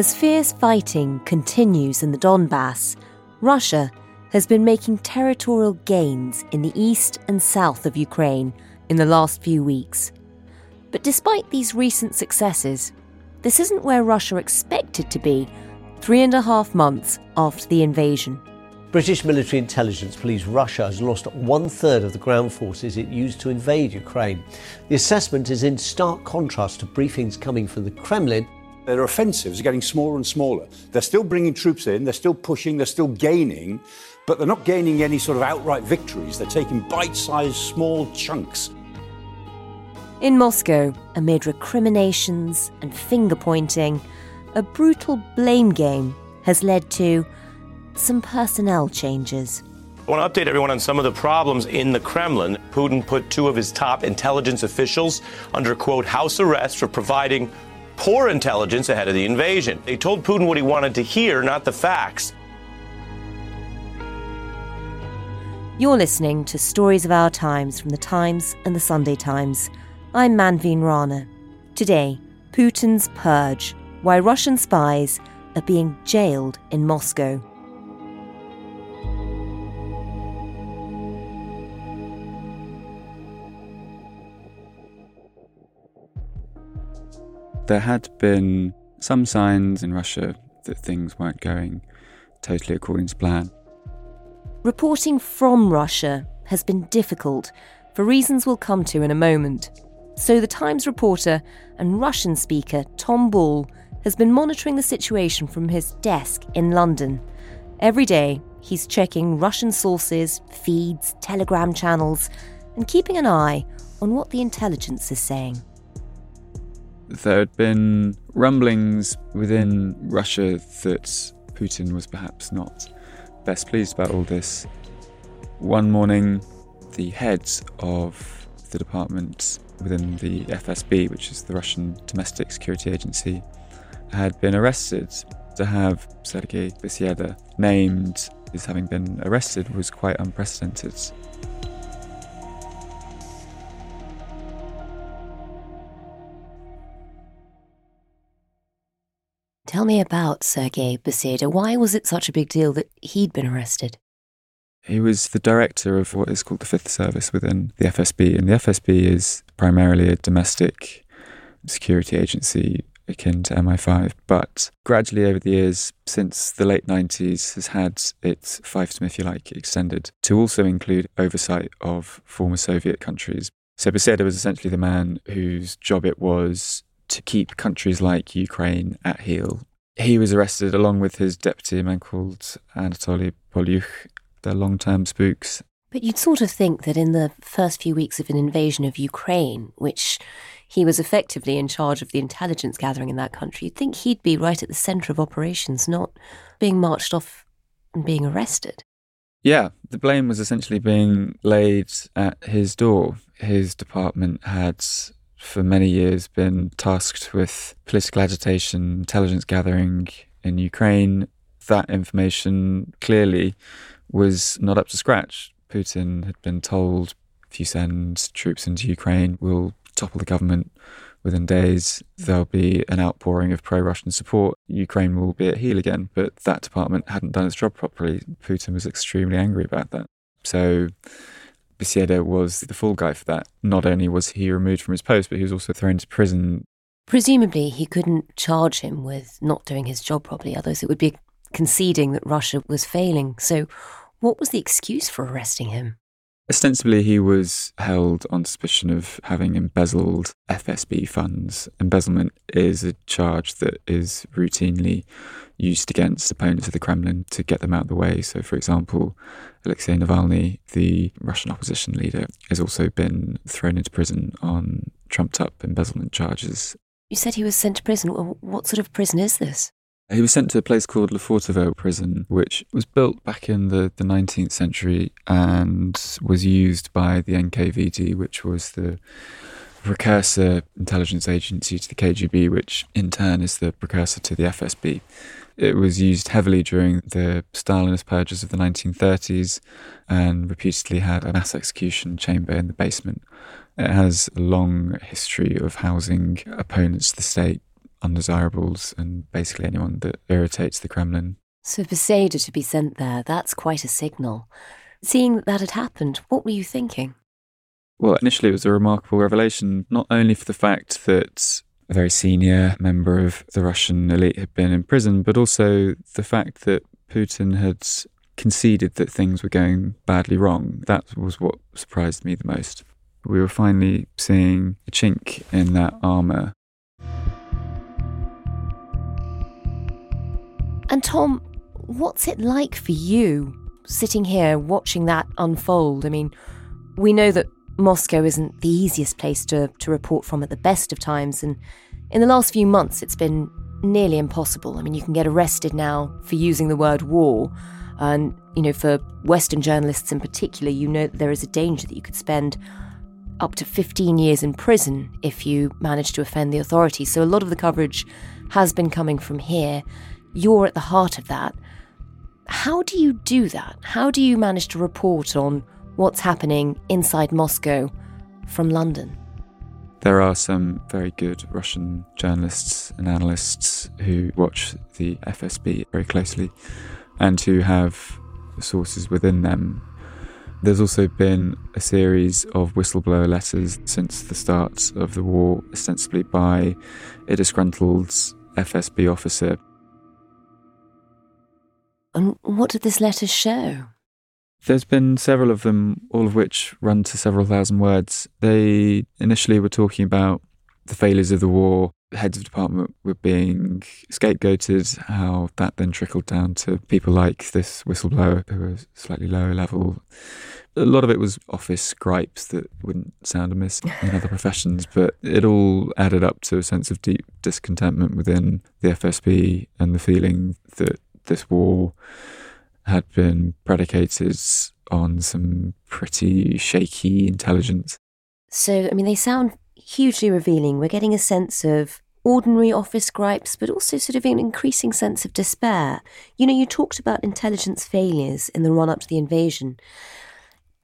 As fierce fighting continues in the Donbass, Russia has been making territorial gains in the east and south of Ukraine in the last few weeks. But despite these recent successes, this isn't where Russia expected to be three and a half months after the invasion. British military intelligence believes Russia has lost one third of the ground forces it used to invade Ukraine. The assessment is in stark contrast to briefings coming from the Kremlin their offensives are getting smaller and smaller. They're still bringing troops in, they're still pushing, they're still gaining, but they're not gaining any sort of outright victories. They're taking bite sized, small chunks. In Moscow, amid recriminations and finger pointing, a brutal blame game has led to some personnel changes. I want to update everyone on some of the problems in the Kremlin. Putin put two of his top intelligence officials under, quote, house arrest for providing poor intelligence ahead of the invasion. They told Putin what he wanted to hear, not the facts. You're listening to Stories of Our Times from the Times and the Sunday Times. I'm Manveen Rana. Today, Putin's Purge Why Russian Spies Are Being Jailed in Moscow. There had been some signs in Russia that things weren't going totally according to plan. Reporting from Russia has been difficult for reasons we'll come to in a moment. So, the Times reporter and Russian speaker Tom Ball has been monitoring the situation from his desk in London. Every day, he's checking Russian sources, feeds, telegram channels, and keeping an eye on what the intelligence is saying there had been rumblings within Russia that Putin was perhaps not best pleased about all this. One morning, the heads of the department within the FSB, which is the Russian Domestic Security Agency, had been arrested. To have Sergei Beseda named as having been arrested was quite unprecedented. Tell me about Sergei Beseda. Why was it such a big deal that he'd been arrested? He was the director of what is called the Fifth Service within the FSB, and the FSB is primarily a domestic security agency akin to MI5, but gradually over the years, since the late 90s, has had its fiefdom, if you like, extended to also include oversight of former Soviet countries. So Beseda was essentially the man whose job it was to keep countries like Ukraine at heel. He was arrested along with his deputy, a man called Anatoly Bolyukh. They're long term spooks. But you'd sort of think that in the first few weeks of an invasion of Ukraine, which he was effectively in charge of the intelligence gathering in that country, you'd think he'd be right at the centre of operations, not being marched off and being arrested. Yeah, the blame was essentially being laid at his door. His department had for many years been tasked with political agitation, intelligence gathering in Ukraine. That information clearly was not up to scratch. Putin had been told if you send troops into Ukraine, we'll topple the government within days. There'll be an outpouring of pro Russian support. Ukraine will be at heel again. But that department hadn't done its job properly. Putin was extremely angry about that. So Beseda was the fall guy for that. Not only was he removed from his post, but he was also thrown into prison. Presumably, he couldn't charge him with not doing his job properly, otherwise, it would be conceding that Russia was failing. So, what was the excuse for arresting him? Ostensibly, he was held on suspicion of having embezzled FSB funds. Embezzlement is a charge that is routinely used against opponents of the Kremlin to get them out of the way. So, for example, Alexei Navalny, the Russian opposition leader, has also been thrown into prison on trumped up embezzlement charges. You said he was sent to prison. What sort of prison is this? Uh, he was sent to a place called Lefortovo prison, which was built back in the, the 19th century and was used by the NKVD, which was the precursor intelligence agency to the KGB, which in turn is the precursor to the FSB. It was used heavily during the Stalinist purges of the 1930s and reputedly had a mass execution chamber in the basement. It has a long history of housing opponents to the state undesirables and basically anyone that irritates the Kremlin. So Beseda to be sent there, that's quite a signal. Seeing that that had happened, what were you thinking? Well, initially it was a remarkable revelation, not only for the fact that a very senior member of the Russian elite had been in prison, but also the fact that Putin had conceded that things were going badly wrong. That was what surprised me the most. We were finally seeing a chink in that armour And Tom, what's it like for you sitting here watching that unfold? I mean, we know that Moscow isn't the easiest place to, to report from at the best of times, and in the last few months it's been nearly impossible. I mean, you can get arrested now for using the word war. And, you know, for Western journalists in particular, you know that there is a danger that you could spend up to 15 years in prison if you manage to offend the authorities. So a lot of the coverage has been coming from here. You're at the heart of that. How do you do that? How do you manage to report on what's happening inside Moscow from London? There are some very good Russian journalists and analysts who watch the FSB very closely and who have sources within them. There's also been a series of whistleblower letters since the start of the war, ostensibly by a disgruntled FSB officer and what did this letter show? There's been several of them, all of which run to several thousand words. They initially were talking about the failures of the war. Heads of department were being scapegoated, how that then trickled down to people like this whistleblower who were slightly lower level. A lot of it was office gripes that wouldn't sound amiss in other professions, but it all added up to a sense of deep discontentment within the FSB and the feeling that this war had been predicated on some pretty shaky intelligence. So, I mean, they sound hugely revealing. We're getting a sense of ordinary office gripes, but also sort of an increasing sense of despair. You know, you talked about intelligence failures in the run up to the invasion.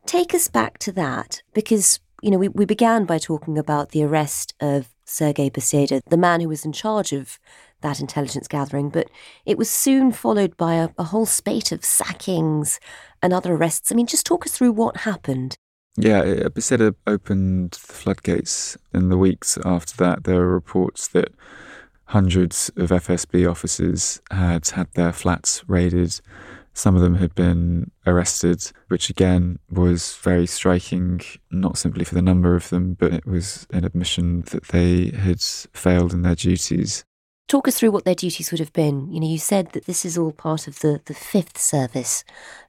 Take us back to that, because, you know, we, we began by talking about the arrest of Sergei Beseda, the man who was in charge of that intelligence gathering, but it was soon followed by a, a whole spate of sackings and other arrests. I mean, just talk us through what happened. Yeah, Beseda opened the floodgates in the weeks after that. There were reports that hundreds of FSB officers had had their flats raided. Some of them had been arrested, which again was very striking, not simply for the number of them, but it was an admission that they had failed in their duties. Talk us through what their duties would have been. You know, you said that this is all part of the, the fifth service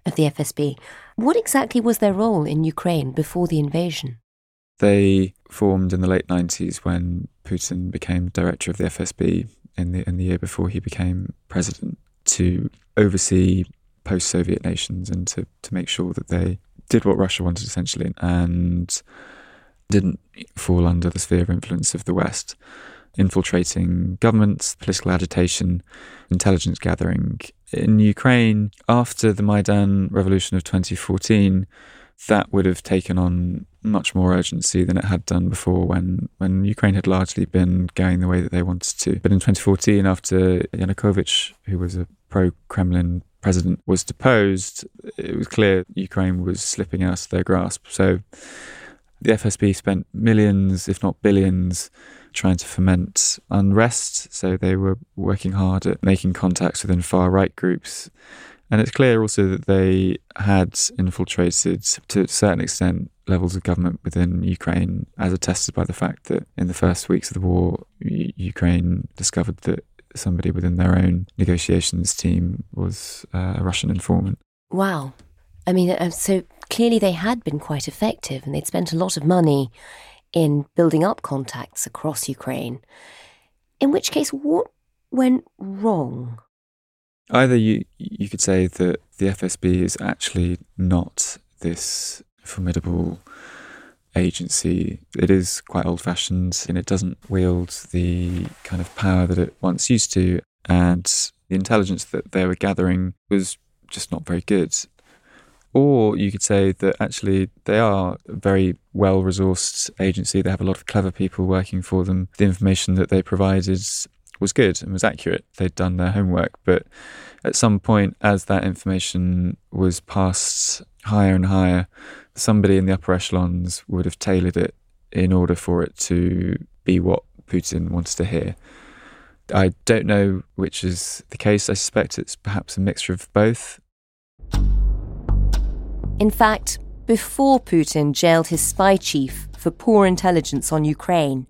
of the FSB. What exactly was their role in Ukraine before the invasion? They formed in the late 90s when Putin became director of the FSB in the, in the year before he became president to oversee post Soviet nations and to, to make sure that they did what Russia wanted essentially and didn't fall under the sphere of influence of the West infiltrating governments, political agitation, intelligence gathering. In Ukraine, after the Maidan revolution of 2014, that would have taken on much more urgency than it had done before when, when Ukraine had largely been going the way that they wanted to. But in 2014, after Yanukovych, who was a pro Kremlin president, was deposed, it was clear Ukraine was slipping out of their grasp. So the FSB spent millions, if not billions, trying to foment unrest. So they were working hard at making contacts within far right groups. And it's clear also that they had infiltrated, to a certain extent, levels of government within Ukraine, as attested by the fact that in the first weeks of the war, Ukraine discovered that somebody within their own negotiations team was uh, a Russian informant. Wow. I mean, uh, so clearly they had been quite effective and they'd spent a lot of money in building up contacts across Ukraine. In which case, what went wrong? Either you you could say that the FSB is actually not this formidable agency. It is quite old fashioned and it doesn't wield the kind of power that it once used to. And the intelligence that they were gathering was just not very good. Or you could say that actually they are a very well resourced agency. They have a lot of clever people working for them. The information that they provided was good and was accurate. They'd done their homework. But at some point, as that information was passed higher and higher, somebody in the upper echelons would have tailored it in order for it to be what Putin wants to hear. I don't know which is the case. I suspect it's perhaps a mixture of both. In fact, before Putin jailed his spy chief for poor intelligence on Ukraine,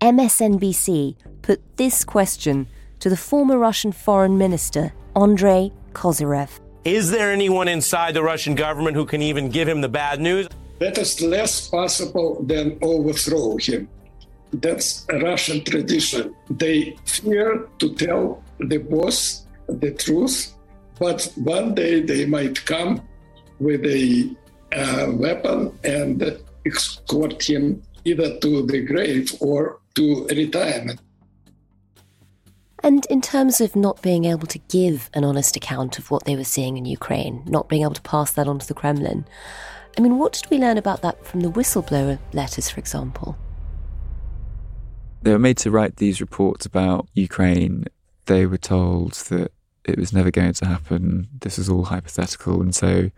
MSNBC put this question to the former Russian foreign minister, Andrei Kozyrev. Is there anyone inside the Russian government who can even give him the bad news? That is less possible than overthrow him. That's a Russian tradition. They fear to tell the boss the truth, but one day they might come with a uh, weapon and escort him either to the grave or to retirement. And in terms of not being able to give an honest account of what they were seeing in Ukraine, not being able to pass that on to the Kremlin, I mean, what did we learn about that from the whistleblower letters, for example? They were made to write these reports about Ukraine. They were told that it was never going to happen. This was all hypothetical. And so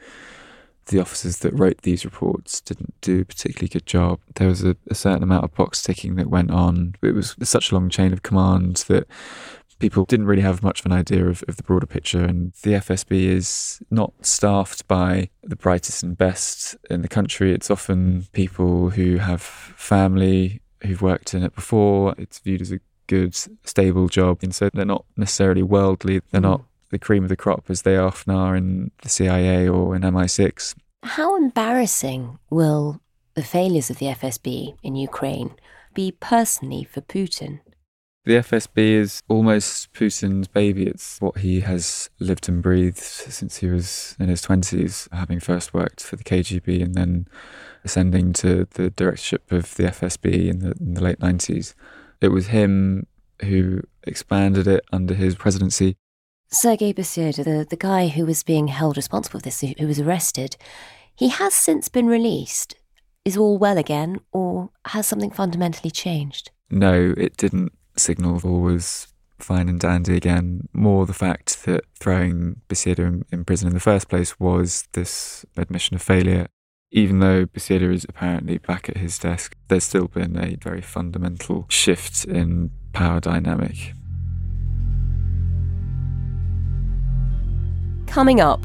the officers that wrote these reports didn't do a particularly good job. There was a, a, certain amount of box ticking that went on. It was such a long chain of command that people didn't really have much of an idea of, of the broader picture. And the FSB is not staffed by the brightest and best in the country. It's often people who have family who've worked in it before. It's viewed as a good, stable job. And so they're not necessarily worldly. They're not mm. the cream of the crop as they often are in the CIA or in MI6. How embarrassing will the failures of the FSB in Ukraine be personally for Putin? The FSB is almost Putin's baby. It's what he has lived and breathed since he was in his 20s, having first worked for the KGB and then ascending to the directorship of the FSB in the, in the late 90s. It was him who expanded it under his presidency. Sergei Beseda, the, the guy who was being held responsible for this, who was arrested, he has since been released. Is all well again, or has something fundamentally changed? No, it didn't signal all was fine and dandy again. More the fact that throwing Beseda in, in prison in the first place was this admission of failure. Even though Beseda is apparently back at his desk, there's still been a very fundamental shift in power dynamic. Coming up,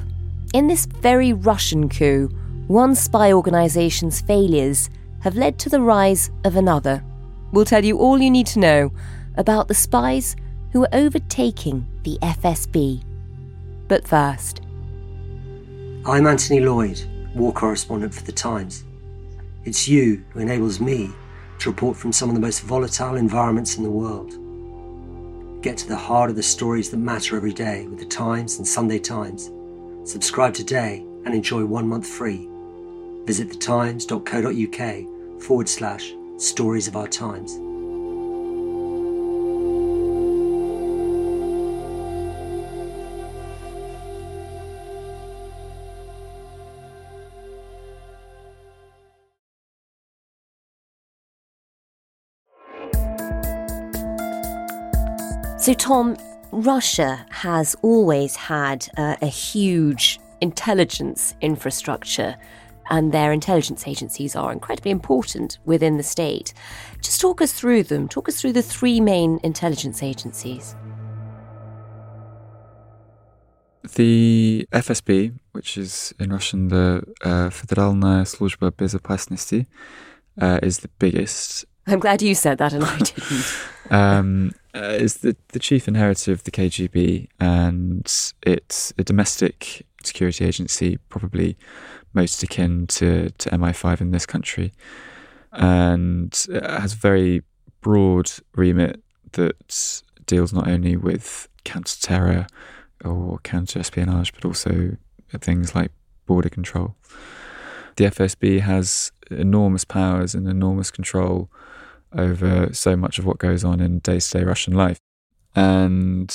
in this very Russian coup, one spy organisation's failures have led to the rise of another. We'll tell you all you need to know about the spies who are overtaking the FSB. But first, I'm Anthony Lloyd, war correspondent for The Times. It's you who enables me to report from some of the most volatile environments in the world. Get to the heart of the stories that matter every day with The Times and Sunday Times. Subscribe today and enjoy one month free. Visit thetimes.co.uk forward slash stories of our times. So, Tom, Russia has always had uh, a huge intelligence infrastructure, and their intelligence agencies are incredibly important within the state. Just talk us through them. Talk us through the three main intelligence agencies. The FSB, which is in Russian the uh, Federalna Sluzhba Bezopasnosti, uh, is the biggest I'm glad you said that and I didn't. um, uh, is the, the chief inheritor of the KGB, and it's a domestic security agency, probably most akin to, to MI5 in this country. And has a very broad remit that deals not only with counter terror or counter espionage, but also things like border control. The FSB has enormous powers and enormous control over so much of what goes on in day to day Russian life. And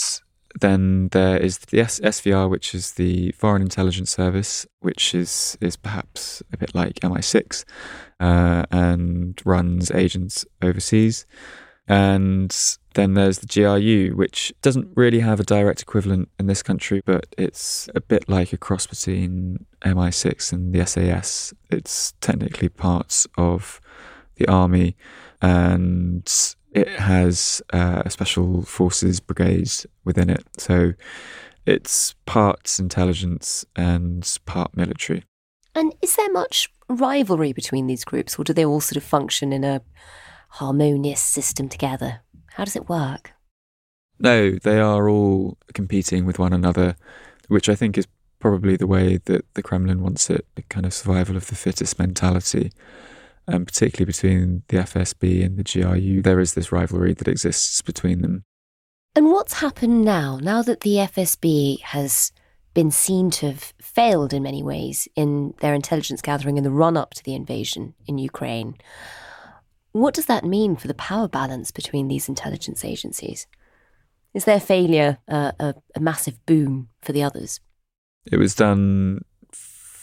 then there is the SVR, which is the Foreign Intelligence Service, which is is perhaps a bit like MI6, uh, and runs agents overseas. And then there's the GRU, which doesn't really have a direct equivalent in this country, but it's a bit like a cross between MI6 and the SAS. It's technically part of the army, and it has uh, a special forces brigade within it. So it's part intelligence and part military. And is there much rivalry between these groups, or do they all sort of function in a harmonious system together? How does it work? No, they are all competing with one another, which I think is probably the way that the Kremlin wants it a kind of survival of the fittest mentality um, particularly between the FSB and the GRU, there is this rivalry that exists between them. And what's happened now, now that the FSB has been seen to have failed in many ways in their intelligence gathering in the run up to the invasion in Ukraine? What does that mean for the power balance between these intelligence agencies? Is their failure uh, a, a massive boon for the others? It was done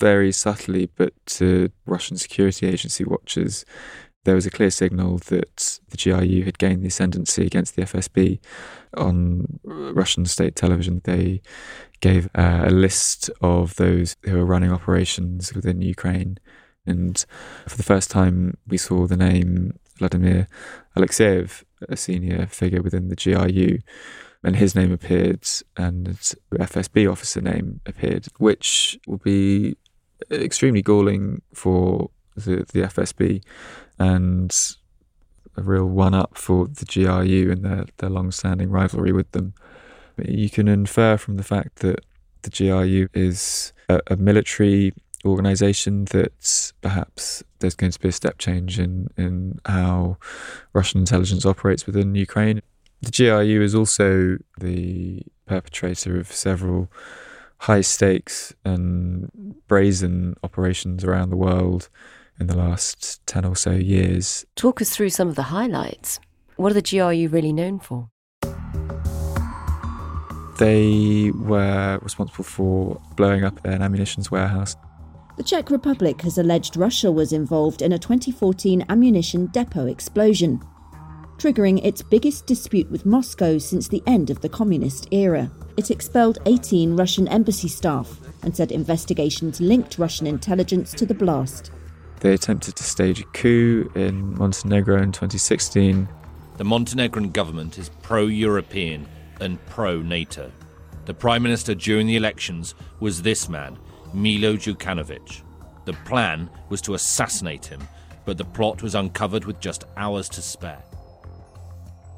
very subtly, but to Russian security agency watchers, there was a clear signal that the GRU had gained the ascendancy against the FSB. On Russian state television, they gave uh, a list of those who were running operations within Ukraine. And for the first time, we saw the name Vladimir Alexeyev, a senior figure within the GRU. And his name appeared, and FSB officer name appeared, which will be extremely galling for the, the FSB and a real one up for the GRU and their, their long standing rivalry with them. You can infer from the fact that the GRU is a, a military organization that perhaps there's going to be a step change in, in how Russian intelligence operates within Ukraine. The GRU is also the perpetrator of several high stakes and brazen operations around the world in the last 10 or so years. Talk us through some of the highlights. What are the GRU really known for? They were responsible for blowing up an ammunition warehouse. The Czech Republic has alleged Russia was involved in a 2014 ammunition depot explosion, triggering its biggest dispute with Moscow since the end of the communist era it expelled 18 Russian embassy staff and said investigations linked Russian intelligence to the blast. They attempted to stage a coup in Montenegro in 2016. The Montenegrin government is pro European and pro NATO. The Prime Minister during the elections was this man, Milo Djukanovic. The plan was to assassinate him, but the plot was uncovered with just hours to spare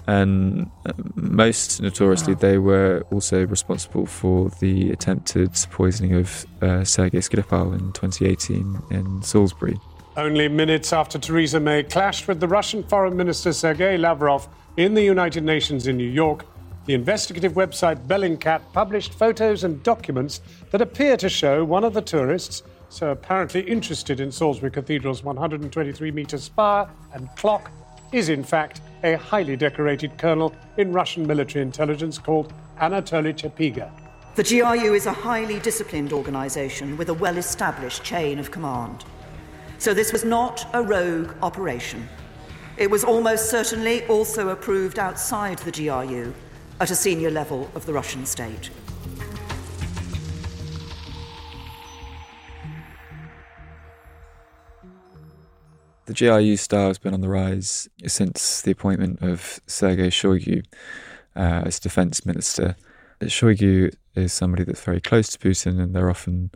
and uh, most notoriously, they were also responsible for the attempted poisoning of uh, Sergei Skripal in 2018 in Salisbury. Only minutes after Theresa May clashed with the Russian Foreign Minister Sergei Lavrov in the United Nations in New York, the investigative website Bellingcat published photos and documents that appear to show one of the tourists, so apparently interested in Salisbury Cathedral's 123 metre spire and clock, is in fact a highly decorated colonel in Russian military intelligence called Anatoly Chepiga. The GRU is a highly disciplined organization with a well established chain of command. So this was not a rogue operation. It was almost certainly also approved outside the GRU at a senior level of the Russian state. The GRU star has been on the rise since the appointment of Sergei Shoigu uh, as defense minister. Shoigu is somebody that's very close to Putin, and they're often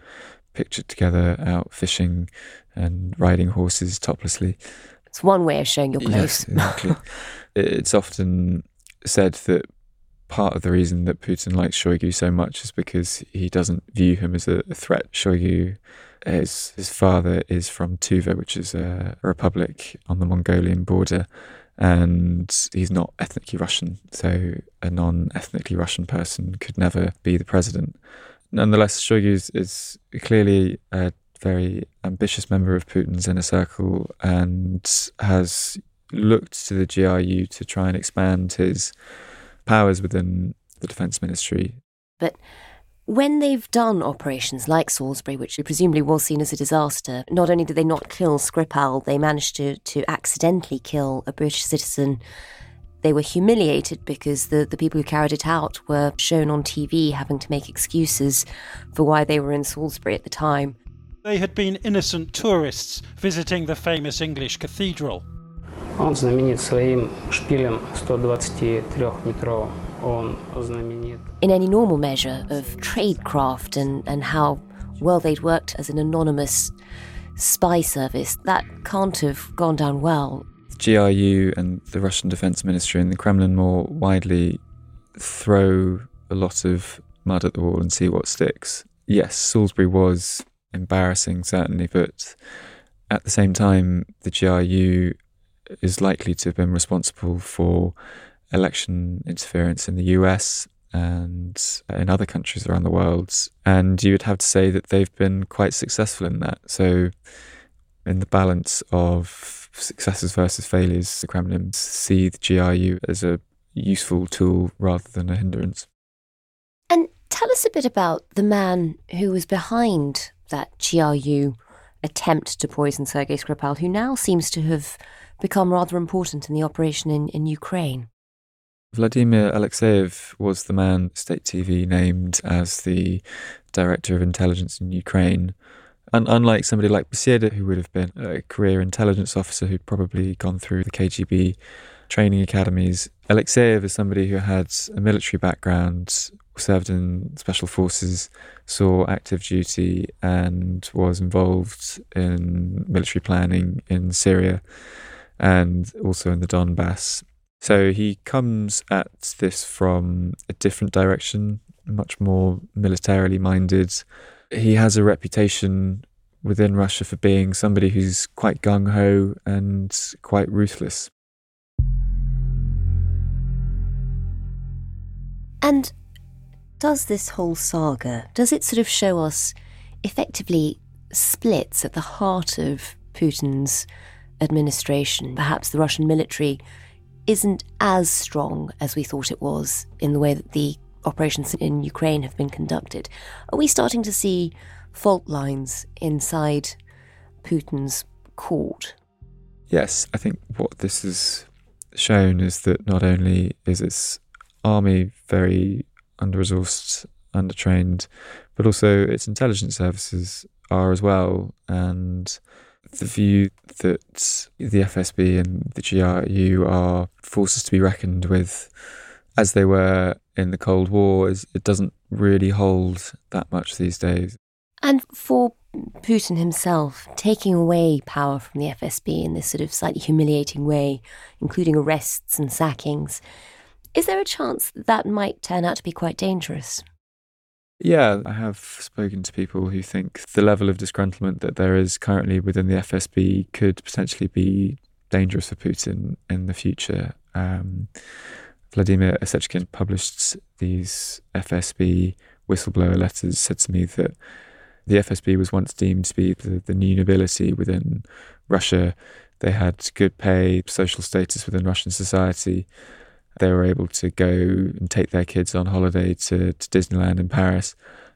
pictured together out fishing and riding horses toplessly. It's one way of showing you're close. Yes, exactly. it's often said that part of the reason that Putin likes Shoigu so much is because he doesn't view him as a, a threat. Shoigu, his, his father is from Tuva, which is a, republic on the Mongolian border, and he's not ethnically Russian. So a non ethnically Russian person could never be the president. Nonetheless, Shoigu is, is clearly a very ambitious member of Putin's inner circle and has looked to the GRU to try and expand his powers within the defence ministry. But when they've done operations like Salisbury, which presumably was seen as a disaster, not only did they not kill Skripal, they managed to, to accidentally kill a British citizen. They were humiliated because the, the people who carried it out were shown on TV having to make excuses for why they were in Salisbury at the time. They had been innocent tourists visiting the famous English cathedral. Он знаменит своим шпилем 123-метровым. in any normal measure of tradecraft and, and how well they'd worked as an anonymous spy service, that can't have gone down well. GRU and the Russian Defense Ministry and the Kremlin more widely throw a lot of mud at the wall and see what sticks. Yes, Salisbury was embarrassing, certainly, but at the same time, the GRU is likely to have been responsible for election interference in the US and in other countries around the world. And you would have to say that they've been quite successful in that. So, in the balance of successes versus failures, the Kremlin see the GRU as a useful tool rather than a hindrance. And tell us a bit about the man who was behind that GRU attempt to poison Sergei Skripal, who now seems to have become rather important in the operation in, in Ukraine. Vladimir Alexeyev was the man state TV named as the director of intelligence in Ukraine. And unlike somebody like Beseda, who would have been a career intelligence officer who'd probably gone through the KGB training academies, Alexeyev is somebody who had a military background, served in special forces, saw active duty, and was involved in military planning in Syria and also in the Donbass. So he comes at this from a different direction, much more militarily minded. He has a reputation within Russia for being somebody who's quite gung ho and quite ruthless. And does this whole saga, does it sort of show us effectively splits at the heart of Putin's administration? Perhaps the Russian military isn't as strong as we thought it was in the way that the operations in Ukraine have been conducted. Are we starting to see fault lines inside Putin's court? Yes, I think what this has shown is that not only is its army very under resourced, undertrained, but also its intelligence services are as well. And the view that the FSB and the GRU are forces to be reckoned with as they were in the Cold War is it doesn't really hold that much these days. And for Putin himself, taking away power from the FSB in this sort of slightly humiliating way, including arrests and sackings, is there a chance that, that might turn out to be quite dangerous? Yeah, I have spoken to people who think the level of disgruntlement that there is currently within the FSB could potentially be dangerous for Putin in the future. Um, Vladimir Osechkin published these FSB whistleblower letters, said to me that the FSB was once deemed to be the, the new nobility within Russia. They had good pay, social status within Russian society they were able to go and take their kids on holiday to, to Disneyland in Paris,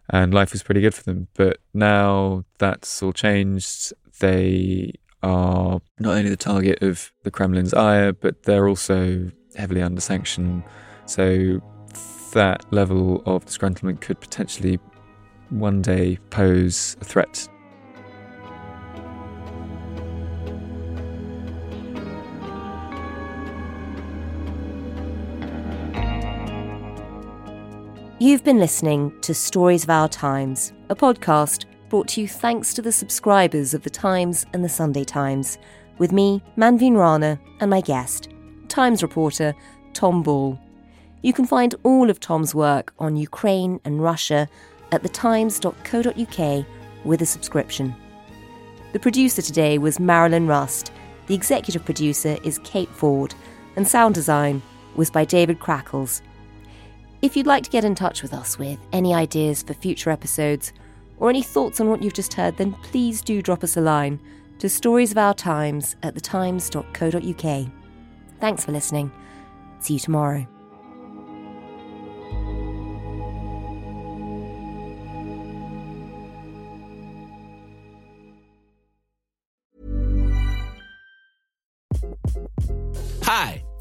and life was pretty good for them. But now that's all changed. They are not only the target of the Kremlin's ire, but they're also heavily under sanction. So that level of disgruntlement could potentially one day pose a threat You've been listening to Stories of Our Times, a podcast brought to you thanks to the subscribers of The Times and The Sunday Times, with me, Manveen Rana, and my guest, Times reporter Tom Ball. You can find all of Tom's work on Ukraine and Russia at thetimes.co.uk with a subscription. The producer today was Marilyn Rust, the executive producer is Kate Ford, and sound design was by David Crackles. If you'd like to get in touch with us with any ideas for future episodes or any thoughts on what you've just heard, then please do drop us a line to stories of our times at thetimes.co.uk. Thanks for listening. See you tomorrow.